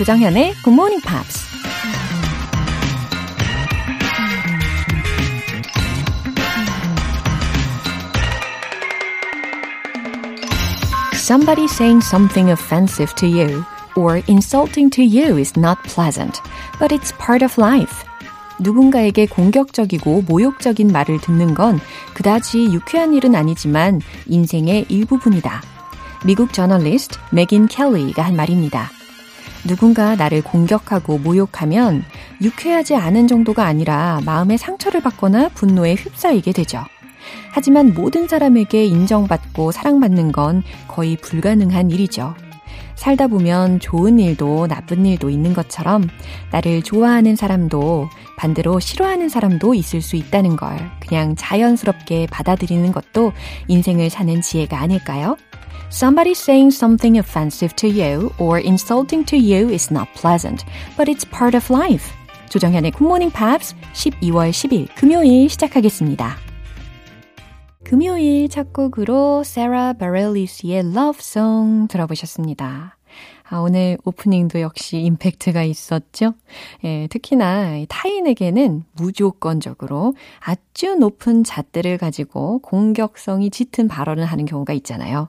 조정현의 Good Morning Pops. Somebody saying something offensive to you or insulting to you is not pleasant, but it's part of life. 누군가에게 공격적이고 모욕적인 말을 듣는 건 그다지 유쾌한 일은 아니지만 인생의 일부분이다. 미국 저널리스트 맥인 켈리가 한 말입니다. 누군가 나를 공격하고 모욕하면 유쾌하지 않은 정도가 아니라 마음의 상처를 받거나 분노에 휩싸이게 되죠. 하지만 모든 사람에게 인정받고 사랑받는 건 거의 불가능한 일이죠. 살다 보면 좋은 일도 나쁜 일도 있는 것처럼 나를 좋아하는 사람도 반대로 싫어하는 사람도 있을 수 있다는 걸 그냥 자연스럽게 받아들이는 것도 인생을 사는 지혜가 아닐까요? Somebody saying something offensive to you or insulting to you is not pleasant, but it's part of life. 조정현의 굿모닝 팝스 12월 10일 금요일 시작하겠습니다. 금요일 첫 곡으로 세라 바렐리스의 Love Song 들어보셨습니다. 아, 오늘 오프닝도 역시 임팩트가 있었죠? 예, 특히나 타인에게는 무조건적으로 아주 높은 잣대를 가지고 공격성이 짙은 발언을 하는 경우가 있잖아요.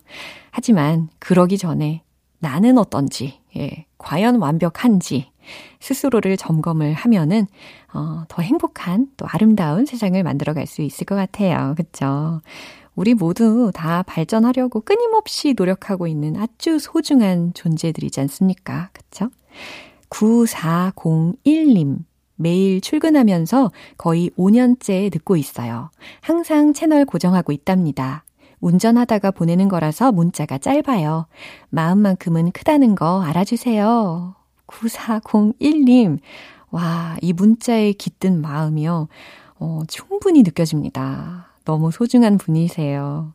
하지만 그러기 전에 나는 어떤지, 예, 과연 완벽한지 스스로를 점검을 하면은 어, 더 행복한 또 아름다운 세상을 만들어 갈 수 있을 것 같아요. 그쵸? 우리 모두 다 발전하려고 끊임없이 노력하고 있는 아주 소중한 존재들이지 않습니까? 그쵸? 9401님. 매일 출근하면서 거의 5년째 듣고 있어요. 항상 채널 고정하고 있답니다. 운전하다가 보내는 거라서 문자가 짧아요. 마음만큼은 크다는 거 알아주세요. 9401님. 와, 이 문자에 깃든 마음이요. 어, 충분히 느껴집니다. 너무 소중한 분이세요.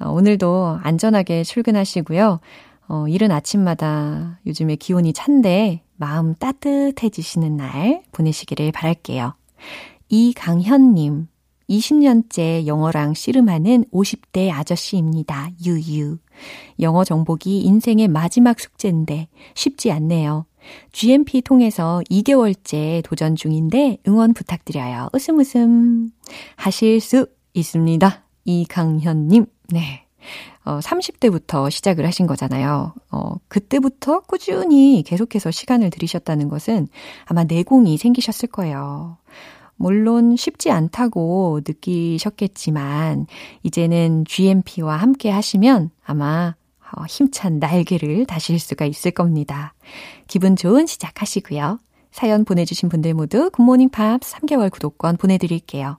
어, 오늘도 안전하게 출근하시고요. 어, 이른 아침마다 요즘에 기온이 찬데 마음 따뜻해지시는 날 보내시기를 바랄게요. 이강현님, 20년째 영어랑 씨름하는 50대 아저씨입니다. 유유. 영어 정복이 인생의 마지막 숙제인데 쉽지 않네요. GMP 통해서 2개월째 도전 중인데 응원 부탁드려요. 웃음 웃음 하실 수 있습니다. 이강현님. 네. 어, 30대부터 시작을 하신 거잖아요. 어, 그때부터 꾸준히 계속해서 시간을 들이셨다는 것은 아마 내공이 생기셨을 거예요. 물론 쉽지 않다고 느끼셨겠지만, 이제는 GMP와 함께 하시면 아마 어, 힘찬 날개를 다실 수가 있을 겁니다. 기분 좋은 시작하시고요. 사연 보내주신 분들 모두 굿모닝 팝 3개월 구독권 보내드릴게요.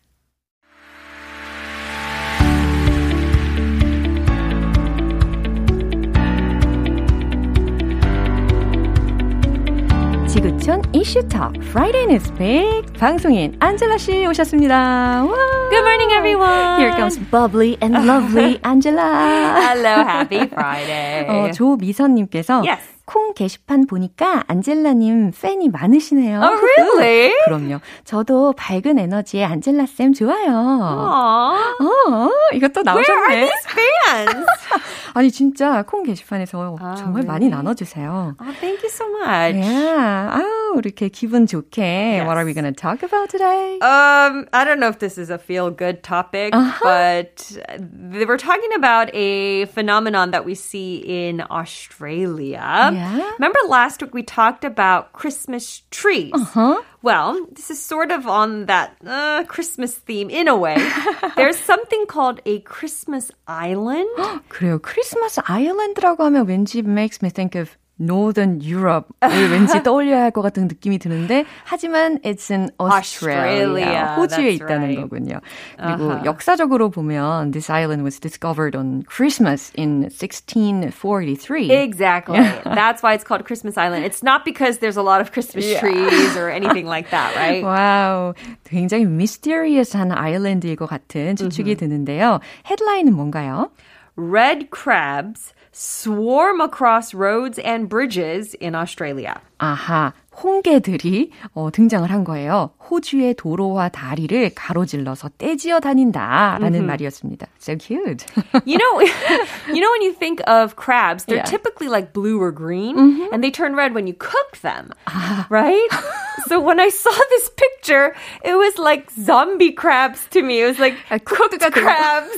지구촌 이슈톡 Friday Newspeak 방송인 안젤라 씨 오셨습니다. 와. Good morning, everyone. Here comes bubbly and lovely Angela. Hello, happy Friday. 어, 조미선님께서 yes. 콩 게시판 보니까 안젤라님 팬이 많으시네요. Oh, really? 그럼요. 저도 밝은 에너지의 안젤라 쌤 좋아요. 어, 나오셨네. Are these fans? 아니 진짜 콩 게시판에서 아, 정말 really? 많이 나눠주세요. Oh, thank you so much. Yeah. 아우 이렇게 기분 좋게. Yes. What are we to talk about today? Um, I don't know if this is a feel-good topic, Uh-huh. but they were talking about a phenomenon that we see in Australia. Yeah? Remember last week we talked about Christmas trees? Uh-huh. Well, this is sort of on that uh, Christmas theme in a way. There's something called a Christmas island. 그래요. 크리스마스 아일랜드라고 하면 왠지 makes me think of Northern Europe을 왠지 떠올려야 할 것 같은 느낌이 드는데 하지만 it's in Australia, Australia, 호주에 that's 있다는 right. 거군요. 그리고 Uh-huh. 역사적으로 보면 this island was discovered on Christmas in 1643. Exactly. That's why it's called Christmas Island. It's not because there's a lot of Christmas trees or anything like that, right? 와우, 굉장히 misterious한 아일랜드일 것 같은 추측이 드는데요. 헤드라인은 뭔가요? red crabs swarm across roads and bridges in Australia. 아하, 홍게들이 어, 등장을 한 거예요. 호주의 도로와 다리를 가로질러서 떼지어 다닌다라는 mm-hmm. 말이었습니다. So cute. you know, you know when you think of crabs, they're yeah. typically like blue or green, mm-hmm. and they turn red when you cook them, ah. right? so when I saw this picture, it was like zombie crabs to me. It was like cooked crabs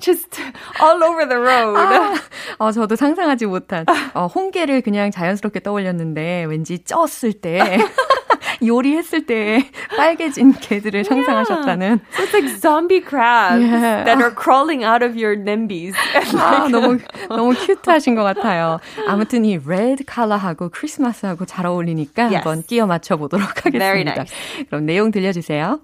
just all over the road. 아, 어, 저도 상상하지 못한 어, 홍게를 그냥 자연스럽게 떠올렸는데 왠지 쪘을 때 요리했을 때 빨개진 개들을 상상하셨다는. So it's like zombie crabs yeah. that are crawling out of your nimbies. 아, 너무 너무 큐트하신 것 같아요. 아무튼 이 레드 컬러하고 크리스마스하고 잘 어울리니까 yes. 한번 끼워 맞춰 보도록 하겠습니다. Very nice. 그럼 내용 들려주세요.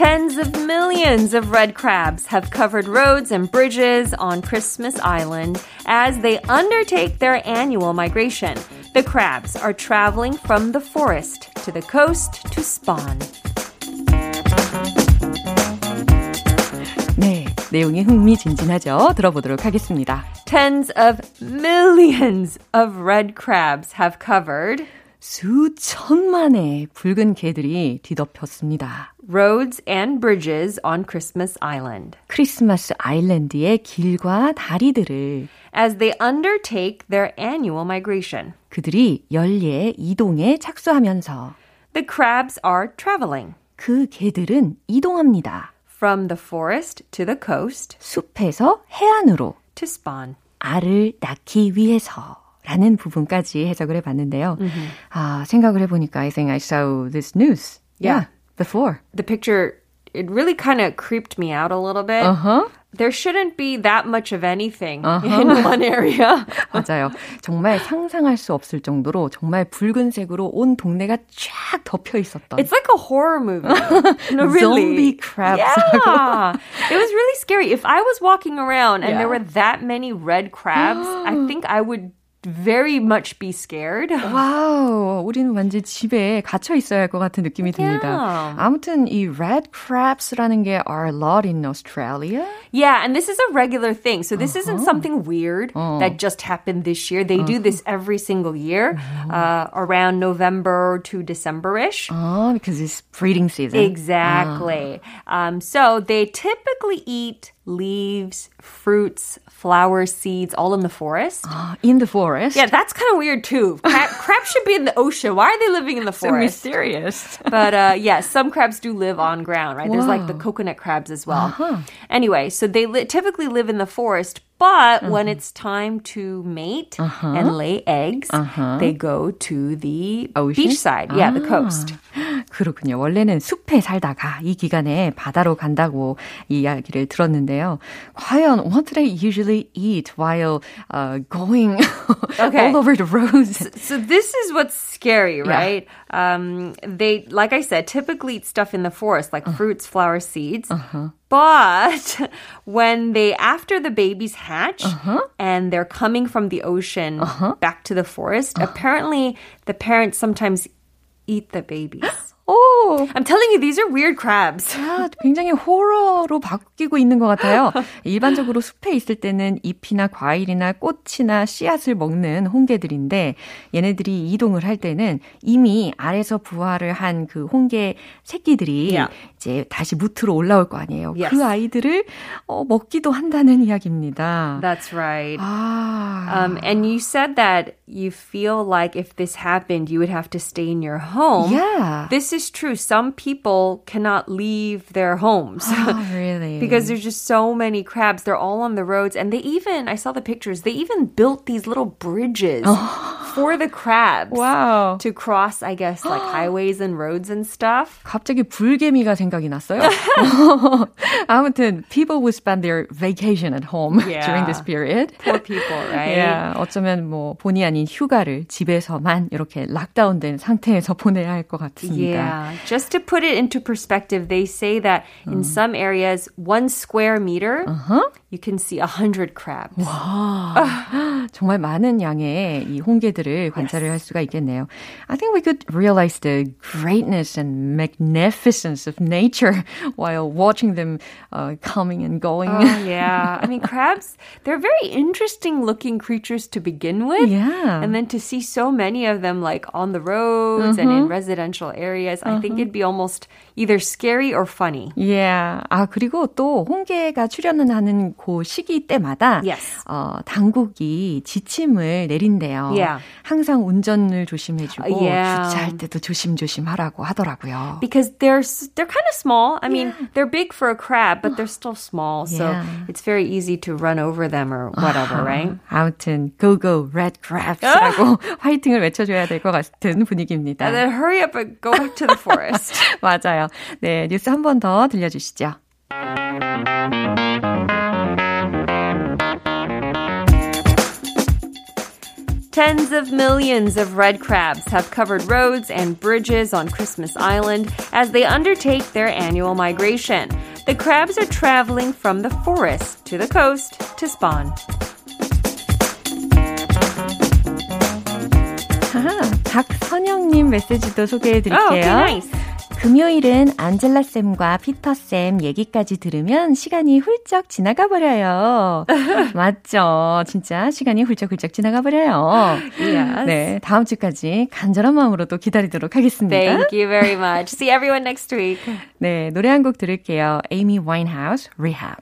Tens of millions of red crabs have covered roads and bridges on Christmas Island as they undertake their annual migration. The crabs are traveling from the forest to the coast to spawn. 네, 내용이 흥미진진하죠. 들어보도록 하겠습니다. Tens of millions of red crabs have covered 수천만의 붉은 개들이 뒤덮였습니다. Roads and bridges on Christmas Island. 크리스마스 아일랜드의 길과 다리들을 as they undertake their annual migration. 그들이 연례 이동에 착수하면서 The crabs are traveling. 그 개들은 이동합니다. From the forest to the coast. 숲에서 해안으로. To spawn. 알을 낳기 위해서. 라는 부분까지 해석을 해봤는데요. Mm-hmm. 아, 생각을 해보니까 I think I saw this news. Yeah. yeah before. The picture, it really kind of creeped me out a little bit. Uh-huh. There shouldn't be that much of anything uh-huh. in one area. 맞아요. 정말 상상할 수 없을 정도로 정말 붉은색으로 온 동네가 쫙 덮여 있었던. It's like a horror movie. no, really. Zombie crabs. Yeah. it was really scary. If I was walking around and yeah. there were that many red crabs, I think I would very much be scared. 와우, 우리는 완전 집에 갇혀 있어야 할 것 같은 느낌이 듭니다. Yeah. 아무튼 이 red crabs라는 게 are a lot in Australia. Yeah, and this is a regular thing. So this uh-huh. isn't something weird uh. that just happened this year. They uh-huh. do this every single year, uh-huh. uh, around November to December-ish. Oh, because it's breeding season. Exactly. Um, so they typically eat leaves, fruits, flowers, seeds, all in the forest. Uh, in the forest? Yeah, that's kind of weird too. Crab, crabs should be in the ocean. Why are they living in the forest? So mysterious. but uh, yeah, some crabs do live on ground, right? Whoa. There's like the coconut crabs as well. Uh-huh. Anyway, so they li- typically live in the forest, but uh-huh. when it's time to mate uh-huh. and lay eggs, uh-huh. they go to the Ocean? beach side. Yeah, the coast. 그렇군요. 원래는 숲에 살다가 이 기간에 바다로 간다고 이야기를 들었는데요. 과연 what do they usually eat while uh, going okay. all over the roads? So, so, this is what's scary, right? Yeah. Um, they, like I said, typically eat stuff in the forest, like uh fruits, flowers, seeds. Uh-huh. But when they, after the babies hatch uh-huh. and they're coming from the ocean uh-huh. I'm telling you, these are weird crabs. 아, 굉장히 호러로 바뀌고 있는 것 같아요. 일반적으로 숲에 있을 때는 잎이나 과일이나 꽃이나 씨앗을 먹는 홍게들인데 얘네들이 이동을 할 때는 이미 알에서 부화를 한 그 홍게 새끼들이 yeah. 이제 다시 무트로 올라올 거 아니에요. Yes. 그 아이들을 어, 먹기도 한다는 이야기입니다. That's right. 아. Um, and you said that you feel like if this happened, you would have to stay in your home. Yeah. This is true. Some people cannot leave their homes. Oh, really? because there's just so many crabs. They're all on the roads. And they even, I saw the pictures, they even built these little bridges for the crabs. Wow. To cross, I guess, like highways and roads and stuff. 갑자기 불개미가 생각이 났어요. 아무튼, people would spend their vacation at home yeah. during this period. Poor people, right? Yeah. 어쩌면 뭐 본의 아 닌 휴가를 집에서만 이렇게 락다운된 상태에서 보내야 할 것 같습니다. Yeah. Just to put it into perspective, they say that in some areas, one square meter, uh-huh. you can see a hundred crabs. 와, 정말 많은 양의 이 홍게들 모습들을 관찰을 yes. 할 수가 있겠네요. I think we could realize the greatness and magnificence of nature while watching them uh, coming and going. Oh, yeah. I mean, crabs, they're very interesting looking creatures to begin with. Yeah. And then to see so many of them like on the roads uh-huh. and in residential areas, uh-huh. I think it'd be almost either scary or funny. Yeah. 아, 그리고 또 홍게가 출연을 하는 그 시기 때마다 yes. 어, 당국이 지침을 내린대요. Yeah. 항상 운전을 조심해주고 yeah. 주차할 때도 조심조심 하라고 하더라고요. Because they're they're kind of small. I mean, yeah. they're big for a crab, but they're still small. So yeah. it's very easy to run over them or whatever, right? 아무튼 go go red crabs라고 화이팅을 외쳐줘야 될 것 같은 분위기입니다. And then hurry up and go back to the forest. 맞아요. 네, 뉴스 한 번 더 들려주시죠. Tens of millions of red crabs have covered roads and bridges on Christmas Island as they undertake their annual migration. The crabs are traveling from the forest to the coast to spawn. 박선영님 메시지도 소개해 드릴게요. Oh, okay, nice. 금요일은 안젤라 쌤과 피터 쌤 얘기까지 들으면 시간이 훌쩍 지나가 버려요. 맞죠? 진짜 시간이 훌쩍훌쩍 지나가 버려요. Yes. 네, 다음 주까지 간절한 마음으로 또 기다리도록 하겠습니다. Thank you very much. See everyone next week. 네, 노래 한 곡 들을게요. Amy Winehouse, Rehab.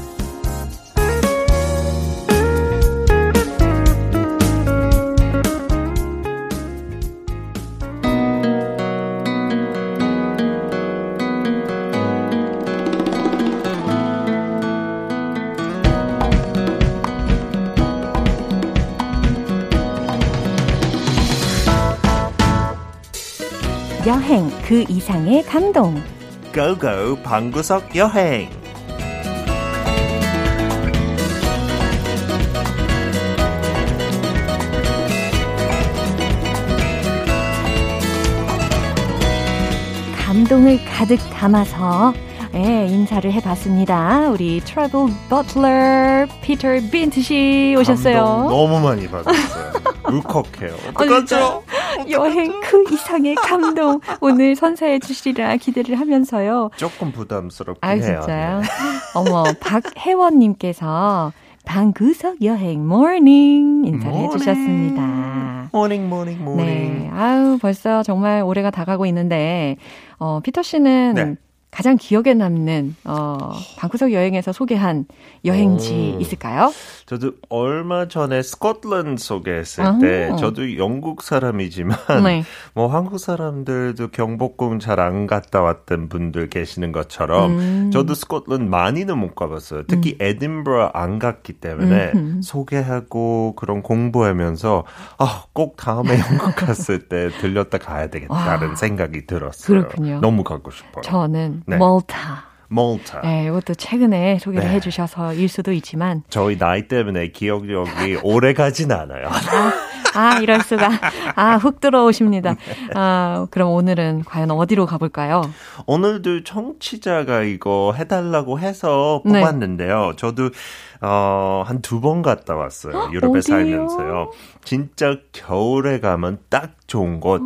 여행 그 이상의 감동. 고고 방구석 여행. 감동을 가득 담아서 예, 인사를 해봤습니다. 우리 트래블 버틀러 피터 빈트 씨 오셨어요. 너무 많이 받았어요. 울컥해요. 어떡하죠? 여행 그 이상의 감동 오늘 선사해 주시리라 기대를 하면서요. 조금 부담스럽긴 아, 해요. 진짜요? 네. 어머 박혜원님께서 방구석 여행 morning 인사를 morning. 해주셨습니다. Morning morning morning. 네, 아유 벌써 정말 올해가 다가고 있는데 어, 피터 씨는 네. 가장 기억에 남는 어, 방구석 여행에서 소개한 여행지 오, 있을까요? 저도 얼마 전에 스코틀랜드 소개했을 아하. 때 저도 영국 사람이지만 네. 뭐 한국 사람들도 경복궁 잘 안 갔다 왔던 분들 계시는 것처럼 음. 저도 스코틀랜드 많이는 못 가봤어요. 특히 음. 에딘버러 안 갔기 때문에 음흠. 소개하고 그런 공부하면서 아, 꼭 다음에 영국 갔을 때 들렸다 가야 되겠다는 와. 생각이 들었어요. 그렇군요. 너무 가고 싶어요. 저는 네. 멀타. 몰타. 네, 이것도 최근에 소개를 네. 해주셔서 일 수도 있지만 저희 나이 때문에 기억력이 오래 가진 않아요. 아, 아, 이럴 수가. 아, 훅 들어오십니다. 아, 그럼 오늘은 과연 어디로 가볼까요? 오늘도 청취자가 이거 해달라고 해서 네. 뽑았는데요. 네. 저도 어, 한 두 번 갔다 왔어요. 유럽에 어디요? 살면서요. 진짜 겨울에 가면 딱 좋은 곳.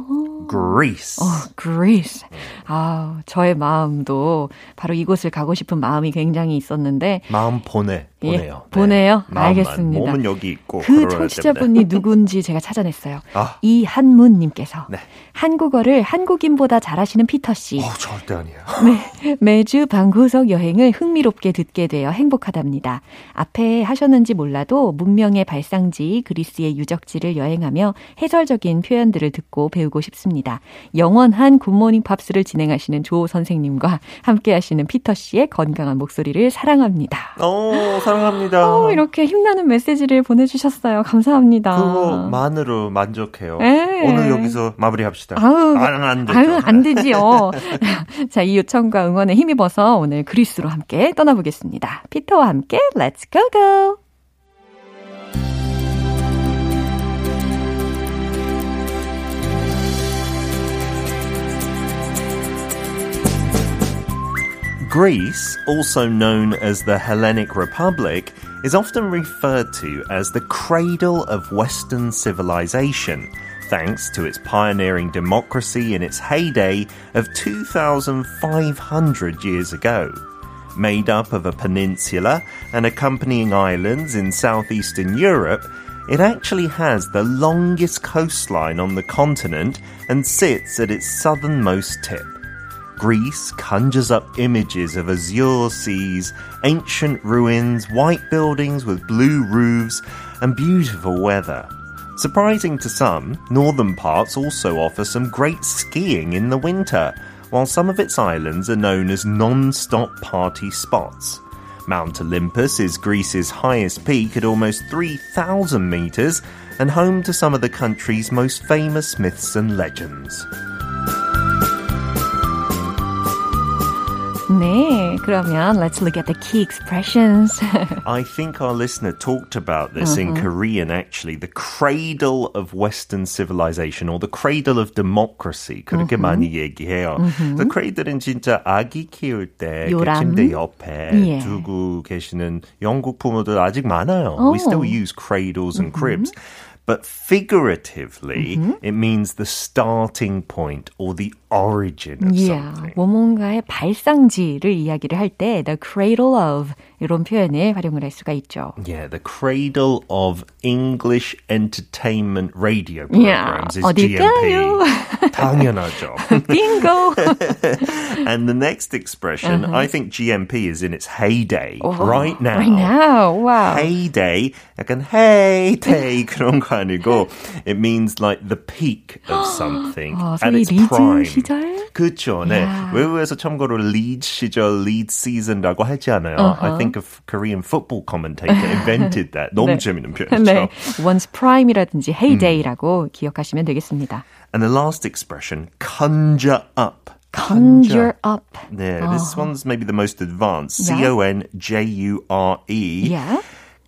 Greece. 어, Greece. 아, 저의 마음도 바로 이곳을 가고 싶은 마음이 굉장히 있었는데 마음 보내. 보내요. 예, 보내요? 네. 알겠습니다. 몸은 여기 있고. 그 청취자분이 누군지 제가 찾아냈어요. 아. 이한문님께서 네. 한국어를 한국인보다 잘하시는 피터 씨. 어, 절대 아니에요. 네, 매주 방구석 여행을 흥미롭게 듣게 되어 행복하답니다. 앞에 하셨는지 몰라도 문명의 발상지 그리스의 유적지를 여행하며 해설적인 표현들을 듣고 배우고 싶습니다. 영원한 굿모닝 팝스를 진행하시는 조 선생님과 함께 하시는 피터 씨의 건강한 목소리를 사랑합니다. 오, 사랑 합니다. 어, 이렇게 힘나는 메시지를 보내주셨어요. 감사합니다. 그거만으로 만족해요. 에이. 오늘 여기서 마무리합시다. 아우, 안, 안 되죠. 아유, 안 되지요. 자, 이 요청과 응원에 힘입어서 오늘 그리스로 함께 떠나보겠습니다. 피터와 함께 Let's go go! Greece, also known as the Hellenic Republic, is often referred to as the cradle of Western civilization, thanks to its pioneering democracy in its heyday of 2,500 years ago. Made up of a peninsula and accompanying islands in southeastern Europe, it actually has the longest coastline on the continent and sits at its southernmost tip. Greece conjures up images of azure seas, ancient ruins, white buildings with blue roofs, and beautiful weather. Surprising to some, northern parts also offer some great skiing in the winter, while some of its islands are known as non-stop party spots. Mount Olympus is Greece's highest peak at almost 3,000 meters and home to some of the country's most famous myths and legends. 네, 그러면 let's look at the key expressions. I think our listener talked about this uh-huh. in Korean actually. The cradle of Western civilization or the cradle of democracy. 그렇게 uh-huh. 많이 얘기해요. Uh-huh. The cradle은 진짜 아기 키울 때 침대 옆에 예. 두고 계시는 영국 부모들 아직 많아요. Oh. We still use cradles and cribs. But figuratively, mm-hmm. it means the starting point or the origin of yeah, something. 뭔가의 발상지를 이야기를 할 때 the cradle of 이런 표현을 활용을 할 수가 있죠. Yeah, the cradle of English entertainment radio programs yeah, is GMP. 당연하죠. Bingo. and the next expression, uh-huh. I think GMP is in its heyday oh, right now. Right now, wow. Heyday, 약간 heyday 그런 거 아니고 it means like the peak of something 아, at its prime. 시절? 그렇죠. 네. Yeah. 외국에서 참고로 리드 시절, 리드 시즌이라고 하지 않아요. Uh-huh. I think of Korean football commentator invented that. 너무 네. 재밌는 표현이죠. 네. Once prime이라든지 heyday라고 음. 기억하시면 되겠습니다. And the last expression, conjure up. Conjure up. Yeah, uh-huh. this one's maybe the most advanced. C O N J U R E. Yeah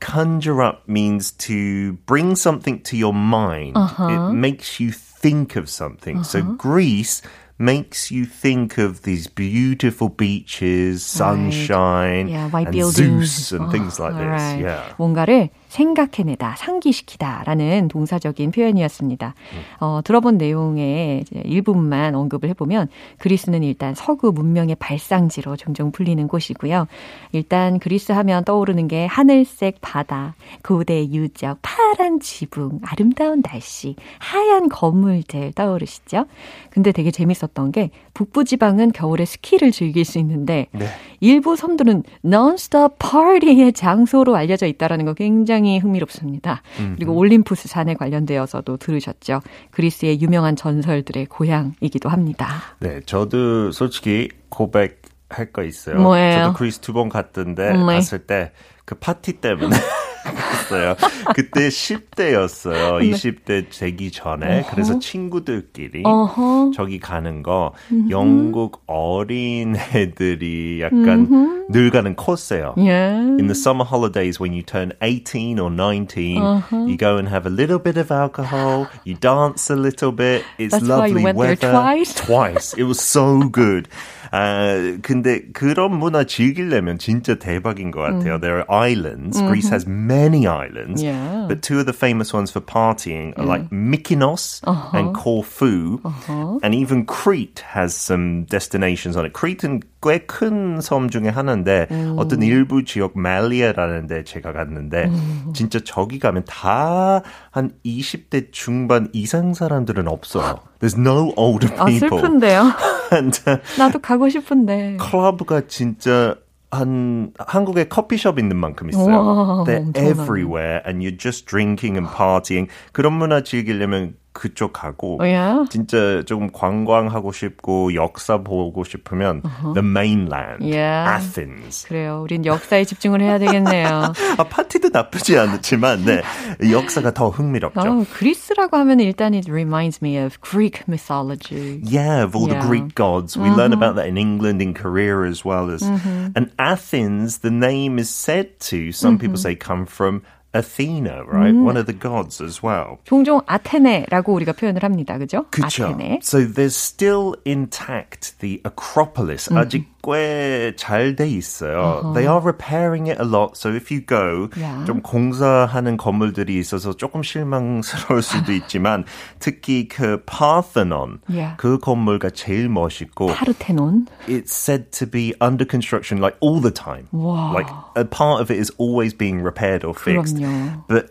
conjure up means to bring something to your mind. Uh-huh. It makes you think of something. Uh-huh. So Greece makes you think of these beautiful beaches, sunshine, right. yeah, white and buildings. Zeus and oh, things like this. Right. Yeah. 뭔가를 생각해내다, 상기시키다라는 동사적인 표현이었습니다. 음. 어, 들어본 내용의 일부분만 언급을 해보면 그리스는 일단 서구 문명의 발상지로 종종 불리는 곳이고요. 일단 그리스 하면 떠오르는 게 하늘색 바다, 고대 유적, 파란 지붕, 아름다운 날씨, 하얀 건물들 떠오르시죠? 근데 되게 재밌었던 게 북부 지방은 겨울에 스키를 즐길 수 있는데 네. 일부 섬들은 non-stop 파티의 장소로 알려져 있다는 거 굉장히 흥미롭습니다. 음흠. 그리고 올림푸스 산에 관련되어서도 들으셨죠. 그리스의 유명한 전설들의 고향이기도 합니다. 네, 저도 솔직히 고백 할 거 있어요. 뭐예요? 저도 그리스 두 번 갔던데 네. 갔을 때 그 파티 때문에 했어요. 그때 10대였어요. 네. 20대 되기 전에. 어허. 그래서 친구들끼리 어허. 저기 가는 거 음흠. 영국 어린 애들이 약간 음흠. 늘 가는 코스예요. Yeah. In the summer holidays when you turn 18 or 19, uh-huh. you go and have a little bit of alcohol, you dance a little bit. It's That's lovely weather. Twice. twice. It was so good. 아, 근데 그런 문화 즐기려면 진짜 대박인 것 같아요. Mm. There are islands. Mm-hmm. Greece has many islands. Yeah. But two of the famous ones for partying are like Mykonos uh-huh. and Corfu. Uh-huh. And even Crete has some destinations on it. Crete는 꽤 큰 섬 중에 하나인데 음. 어떤 일부 지역 말리아라는 데 제가 갔는데 음. 진짜 저기 가면 다 한 20대 중반 이상 사람들은 없어요. There's no older people. 아, 슬픈데요. And, uh, 나도 가고 싶은데. 클럽가 진짜 한 한국에 커피숍 있는 만큼 있어요. 와, They're everywhere and you're just drinking and partying. 그런 문화 즐기려면 그쪽 가고 yeah? 진짜 조금 관광하고 싶고 역사 보고 싶으면 uh-huh. the mainland, yeah. Athens. 그래요. 우린 역사에 집중을 해야 되겠네요. 아, 파티도 나쁘지 않지만 네. 역사가 더 흥미롭죠. 어, 그리스라고 하면 일단 it reminds me of Greek mythology. Yeah, of all yeah. the Greek gods. We uh-huh. learn about that in England, in Korea as well as. Uh-huh. And Athens, the name is said to, some people say, come from Athena, right? 음. One of the gods as well. 종종 아테네라고 우리가 표현을 합니다. 그죠? 그쵸. 아테네. So there's still intact the Acropolis. 음. 아직 꽤잘돼 있어요. Uh-huh. They are repairing it a lot. So if you go, yeah. 좀 공사하는 건물들이 있어서 조금 실망스러울 수도 있지만 특히 그 Parthenon yeah. 그 건물가 제일 멋있고 파르테논 It's said to be under construction like all the time. Wow. Like a part of it is always being repaired or fixed. 그럼요. But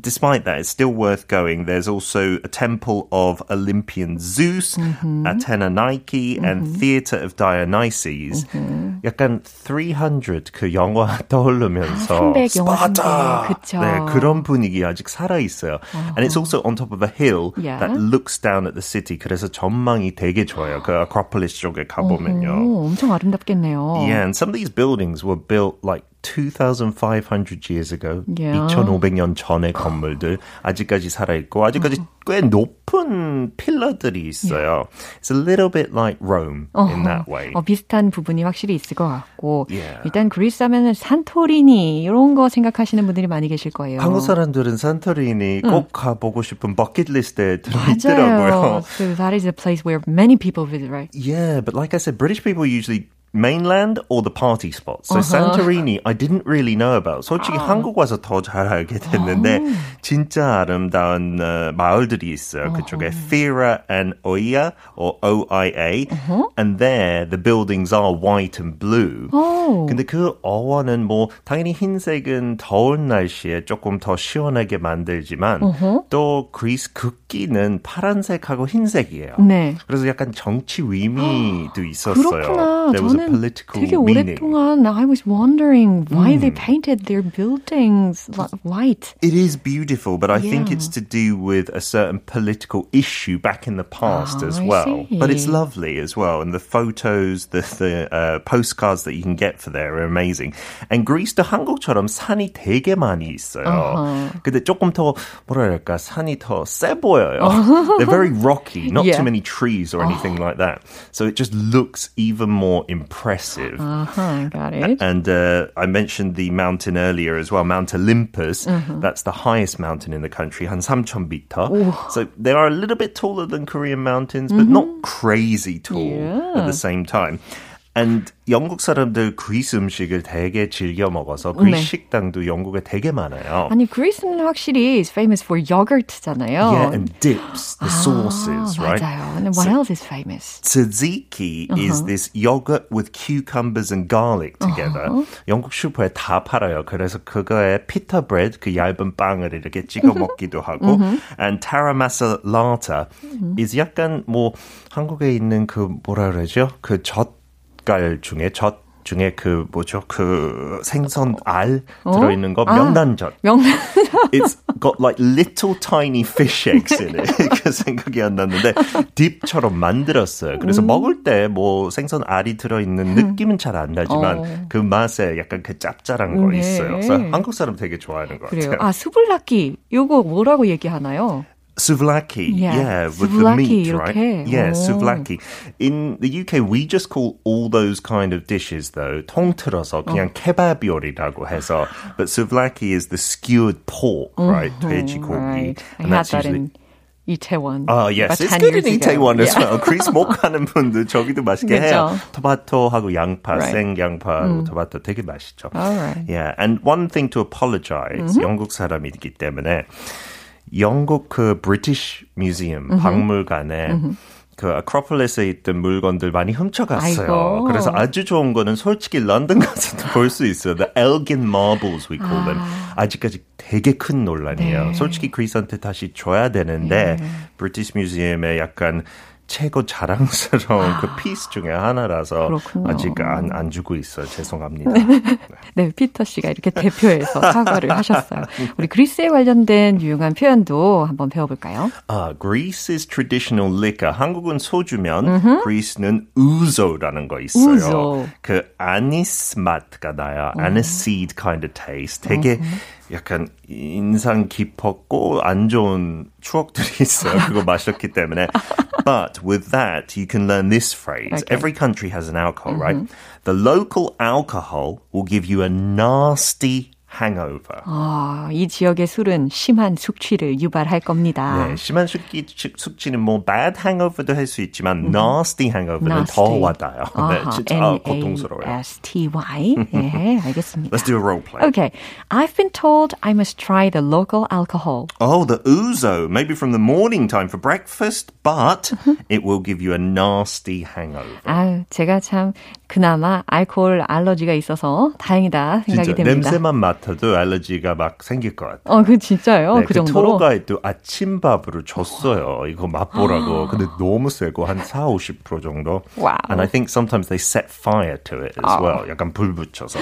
despite that, it's still worth going. There's also a temple of Olympian Zeus, mm-hmm. Athena Nike, mm-hmm. and Theatre of Dionysus. Mm-hmm. 약간 300 그 영화 떠오르면서 아, 스파르타 네, 그런 분위기 아직 살아 있어요. Uh-huh. And it's also on top of a hill yeah. that looks down at the city. 그래서 전망이 되게 좋아요. 그 아크로폴리스 쪽에 가보면요. Uh-huh. 엄청 아름답겠네요. Yeah, and some of these buildings were built like 2,500 years ago. Yeah. 2,500년 전의 건물들 아직까지 살아 있고 아직까지 꽤 높은 필러들이 있어요. Yeah. It's a little bit like Rome uh-huh. in that way. 어, 비슷한 부분이 확실히 있을 것 같고 yeah. 일단 그리스 하면은 산토리니 이런 거 생각하시는 분들이 많이 계실 거예요. 한국 사람들은 산토리니 응. 꼭 가보고 싶은 버킷리스트에 들어있더라고요. So that is a place where many people visit, right? Yeah, but like I said, British people usually mainland or the party spots. So uh-huh. Santorini I didn't really know about. 솔직히 아. 한국 와서 더 잘 알게 됐는데 아. 진짜 아름다운 uh, 마을들이 있어요. Uh-huh. 그쪽에 Fira and Oia or OIA uh-huh. and there the buildings are white and blue. Oh. 근데 그 어원은 뭐 당연히 흰색은 더운 날씨에 조금 더 시원하게 만들지만 uh-huh. 또 그리스 국기는 파란색하고 흰색이에요. 네. 그래서 약간 정치 의미도 있었어요. 그렇구나. 저는 political 되게 오랫동안 I was wondering why mm. they painted their buildings white. It is beautiful, but I yeah. think it's to do with a certain political issue back in the past oh, as well. But it's lovely as well, and the photos, the the uh, postcards that you can get for there are amazing. And Greece도 한국처럼 산이 되게 많이 있어요. Uh-huh. 근데 조금 더 뭐랄까 산이 더 세 보여요. Uh-huh. They're very rocky, not yeah. too many trees or anything uh-huh. like that. So it just looks even more impressive impressive. Uh-huh, got it. And uh, I mentioned the mountain earlier as well, Mount Olympus. Uh-huh. That's the highest mountain in the country, 한 3,000m. So they are a little bit taller than Korean mountains, but mm-hmm. not crazy tall yeah. at the same time. And 영국 사람들 그리스 음식을 되게 즐겨 먹어서 그리스 네. 식당도 영국에 되게 많아요. 아니 그리스는 확실히 is famous for yogurt잖아요. Yeah, and dips, the 아, sauces, right? 맞아요. And what so, else is famous? Tzatziki uh-huh. is this yogurt with cucumbers and garlic together. Uh-huh. 영국 슈퍼에 다 팔아요. 그래서 그거에 pita bread 그 얇은 빵을 이렇게 찍어 먹기도 하고 uh-huh. and taramasalata is 약간 뭐 한국에 있는 그 뭐라 그러죠? 그젓 젓갈 중에 젓 중에 그 뭐죠 그 생선 알 어? 들어있는 거 명란젓. 아, 명란. It's got like little tiny fish eggs in it. 그 생각이 안 났는데 딥처럼 만들었어요. 그래서 음. 먹을 때 뭐 생선 알이 들어있는 느낌은 잘 안 나지만 어. 그 맛에 약간 그 짭짤한 거 네. 있어요. 그래서 한국 사람 되게 좋아하는 것 그래요. 같아요. 아 수블라키 요거 뭐라고 얘기하나요? Souvlaki, yeah, yeah with the meat, right? Yeah, souvlaki. In the UK, we just call all those kind of dishes, though, 통틀어서 그냥 케밥 요리라고 해서. But souvlaki is the skewered pork, right? 돼지고기. Right. And that's usually... in 이태원. Oh, yes. It's good in Itaewon as well. 그리스 못 가는 분들 저기도 맛있게 해요. 토마토하고 양파, right. 생양파하고 음. 토마토 되게 맛있죠. Alright. Yeah, and one thing to apologize. Mm-hmm. 영국 사람이기 때문에 영국 그 브리티시 뮤지엄. 박물관에 음흠. 그 아크로폴리스에 있던 물건들 많이 훔쳐갔어요. 아이고. 그래서 아주 좋은 거는 솔직히 런던 가서도 볼 수 있어요. The Elgin Marbles we call them. 아. 아직까지 되게 큰 논란이에요. 네. 솔직히 그리스한테 다시 줘야 되는데 네. British Museum에 약간 최고 자랑스러운 아, 그 piece 중에 하나라서 그렇군요. 아직 안, 안 주고 있어요. 죄송합니다. 네. 네, 피터 씨가 이렇게 대표해서 사과를 하셨어요. 우리 그리스에 관련된 유용한 표현도 한번 배워볼까요? 아, Greece's traditional liquor. 한국은 소주면 uh-huh. 그리스는 우조라는 거 있어요. 우조. 그 아니스 맛가 나요. Uh-huh. aniseed kind of taste. 되게 uh-huh. 약간 인상 깊었고 안 좋은 추억들이 있어요. 그거 마셨기 때문에. But with that, you can learn this phrase. Okay. Every country has an alcohol, mm-hmm. right? The local alcohol will give you a nasty hangover. 아, 이 지역의 술은 심한 숙취를 유발할 겁니다. 네, 심한 숙취, 숙취는 뭐 bad hangover도 할 수 있지만 nasty hangover는 nasty. 더 와닿아요. 네, 진짜 N-A-S-T-Y. 고통스러워요. 네, 알겠습니다. Let's do a role play. Okay, I've been told I must try the local alcohol. Oh, the ouzo, maybe from the morning time for breakfast, but it will give you a nasty hangover. 아, 제가 참 그나마 알코올 알러지가 있어서 다행이다 생각이 진짜 됩니다. 냄새만 맡 아도 알러지가 막 생길 것 같아요. 어, 그 진짜요? 네, 그 정도로. 토가이도 아침밥으로 줬어요. 이거 맛보라고. 근데 너무 세고 한 4, 50% 정도. 와우. And I think sometimes they set fire to it as well. 약간 불 붙여서.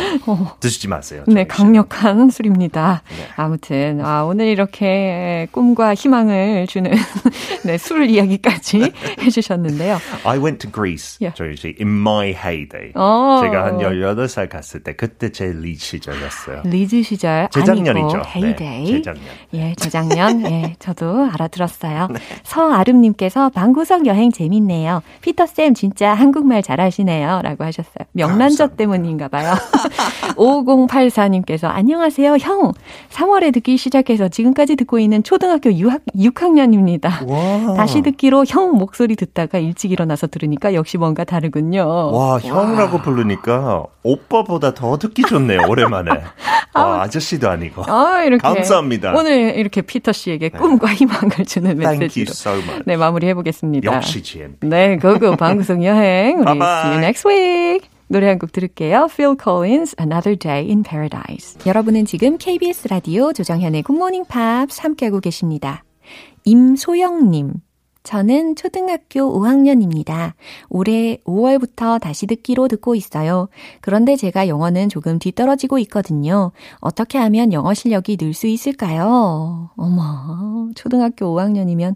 드시지 마세요. 네. 강력한 술입니다. 아무튼 아, 오늘 이렇게 꿈과 희망을 주는 네, 술 이야기까지 해주셨는데요. I went to Greece, Yeah. 조희 씨, in my heyday. 어. 제가 한 18살 갔을 때 그때 제 리 시절이었어요. 리즈 시절 재작년이죠. 아니고 heyday. 네, 재작년. 예, 재작년. 예, 저도 알아들었어요. 서아름님께서 방구석 여행 재밌네요. 피터 쌤 진짜 한국말 잘하시네요. 라고 하셨어요. 명란젓 감사합니다. 때문인가 봐요. 5084님께서 안녕하세요. 형. 3월에 듣기 시작해서 지금까지 듣고 있는 초등학교 6학, 6학년입니다. 와. 다시 듣기로 형 목소리 듣다가 일찍 일어나서 들으니까 역시 뭔가 다르군요. 와, 형이라고 부르니까 오빠보다 더 듣기 좋네요, 오랜만에. 와, 아저씨도 아니고. 아, 이렇게. 감사합니다. 오늘 이렇게 피터 씨에게 꿈과 희망을 주는 Thank you 메시지로. so much. 네, 마무리 해보겠습니다. 역시 GMP. 네, go go 방구석 여행. 우리 Bye bye. see you next week. 노래 한 곡 들을게요. Phil Collins, Another Day in Paradise. 여러분은 지금 KBS 라디오 조정현의 굿모닝 팝스 함께하고 계십니다. 임소영님. 저는 초등학교 5학년입니다. 올해 5월부터 다시 듣기로 듣고 있어요. 그런데 제가 영어는 조금 뒤떨어지고 있거든요. 어떻게 하면 영어 실력이 늘 수 있을까요? 어머, 초등학교 5학년이면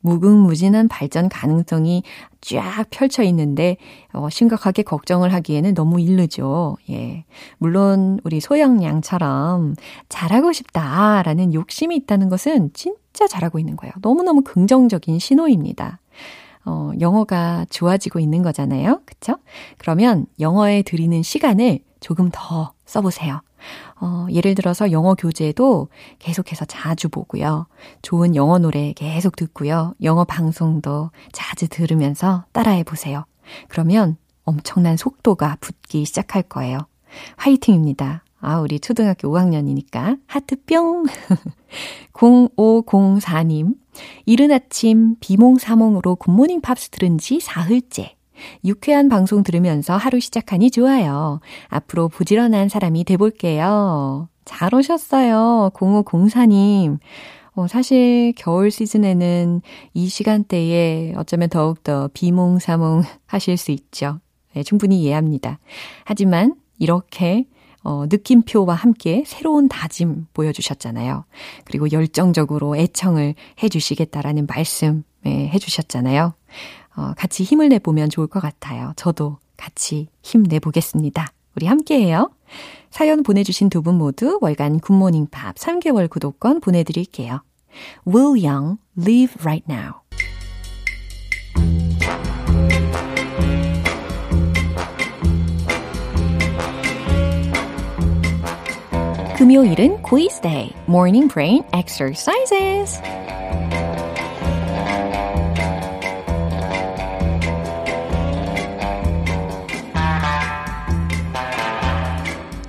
무궁무진한 발전 가능성이 쫙 펼쳐 있는데 어, 심각하게 걱정을 하기에는 너무 이르죠. 예. 물론 우리 소영 양처럼 잘하고 싶다라는 욕심이 있다는 것은 진짜 잘하고 있는 거예요. 너무너무 긍정적인 신호입니다. 어, 영어가 좋아지고 있는 거잖아요. 그쵸? 그러면 영어에 들이는 시간을 조금 더 써보세요. 어, 예를 들어서 영어 교재도 계속해서 자주 보고요. 좋은 영어 노래 계속 듣고요. 영어 방송도 자주 들으면서 따라해 보세요. 그러면 엄청난 속도가 붙기 시작할 거예요. 화이팅입니다. 아, 우리 초등학교 5학년이니까 하트 뿅! 0504님, 이른 아침 비몽사몽으로 굿모닝 팝스 들은 지 사흘째. 유쾌한 방송 들으면서 하루 시작하니 좋아요. 앞으로 부지런한 사람이 돼볼게요. 잘 오셨어요. 0504님. 어, 사실 겨울 시즌에는 이 시간대에 어쩌면 더욱더 비몽사몽 하실 수 있죠. 네, 충분히 이해합니다. 하지만 이렇게 어, 느낌표와 함께 새로운 다짐 보여주셨잖아요. 그리고 열정적으로 애청을 해주시겠다라는 말씀 예, 해주셨잖아요. 어, 같이 힘을 내보면 좋을 것 같아요. 저도 같이 힘내보겠습니다. 우리 함께해요. 사연 보내주신 두 분 모두 월간 굿모닝 팝 3개월 구독권 보내드릴게요. Will Young, Live Right Now. 금요일은 quiz day, morning brain exercises.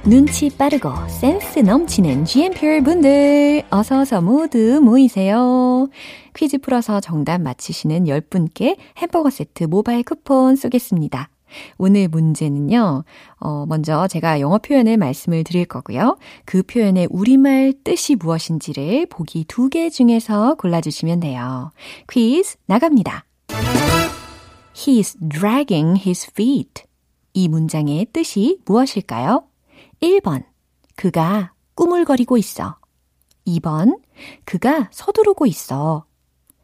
눈치 빠르고 센스 넘치는 GMPR 분들 어서어서 모두 모이세요. 퀴즈 풀어서 정답 맞히시는 10분께 햄버거 세트 모바일 쿠폰 쏘겠습니다. 오늘 문제는요, 어, 먼저 제가 영어 표현을 말씀을 드릴 거고요. 그 표현의 우리말 뜻이 무엇인지를 보기 두 개 중에서 골라주시면 돼요. 퀴즈 나갑니다. He's dragging his feet. 이 문장의 뜻이 무엇일까요? 1번, 그가 꾸물거리고 있어. 2번, 그가 서두르고 있어.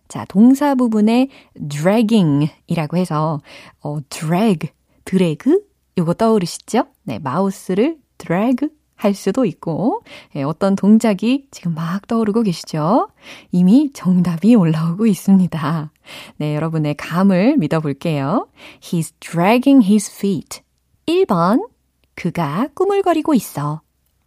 자, 동사 부분에 dragging 이라고 해서, 어, drag, 드래그? 요거 떠오르시죠? 네, 마우스를 drag 할 수도 있고, 예, 어떤 동작이 지금 막 떠오르고 계시죠? 이미 정답이 올라오고 있습니다. 네, 여러분의 감을 믿어볼게요. He's dragging his feet. 1번, 그가 꾸물거리고 있어.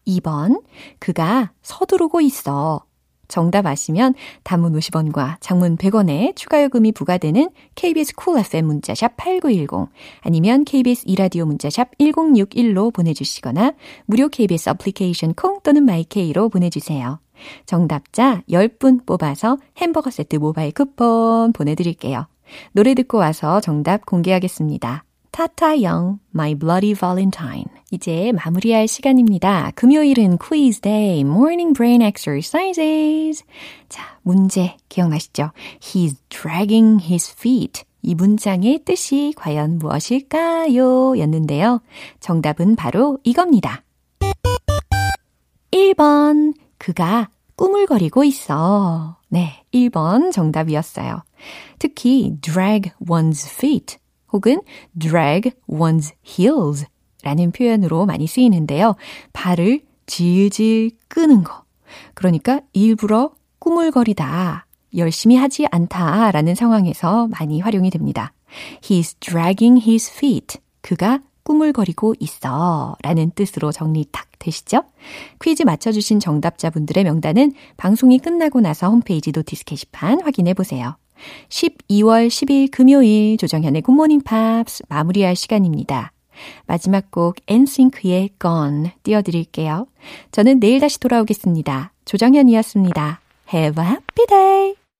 2번, 그가 서두르고 있어. 정답 아시면 단문 50원과 장문 100원의 추가 요금이 부과되는 KBS Cool FM 문자 샵 8910 아니면 KBS 2라디오 문자 샵 1061로 보내주시거나 무료 KBS 어플리케이션 콩 또는 my K로 보내주세요. 정답자 10분 뽑아서 햄버거 세트 모바일 쿠폰 보내드릴게요. 노래 듣고 와서 정답 공개하겠습니다. 타타 영, My Bloody Valentine. 이제 마무리할 시간입니다. 금요일은 quiz day, morning brain exercises. 자, 문제 기억나시죠? He's dragging his feet. 이 문장의 뜻이 과연 무엇일까요? 였는데요. 정답은 바로 이겁니다. 1번, 그가 꾸물거리고 있어. 네, 1번 정답이었어요. 특히 drag one's feet 혹은 drag one's heels 라는 표현으로 많이 쓰이는데요. 발을 질질 끄는 거. 그러니까 일부러 꾸물거리다, 열심히 하지 않다 라는 상황에서 많이 활용이 됩니다. He's dragging his feet. 그가 꾸물거리고 있어 라는 뜻으로 정리 딱 되시죠? 퀴즈 맞춰주신 정답자분들의 명단은 방송이 끝나고 나서 홈페이지 notice 게시판 확인해 보세요. 12월 10일 금요일 조정현의 굿모닝 팝스 마무리할 시간입니다. 마지막 곡 엔싱크의 Gone 띄워드릴게요. 저는 내일 다시 돌아오겠습니다. 조정현이었습니다. Have a happy day!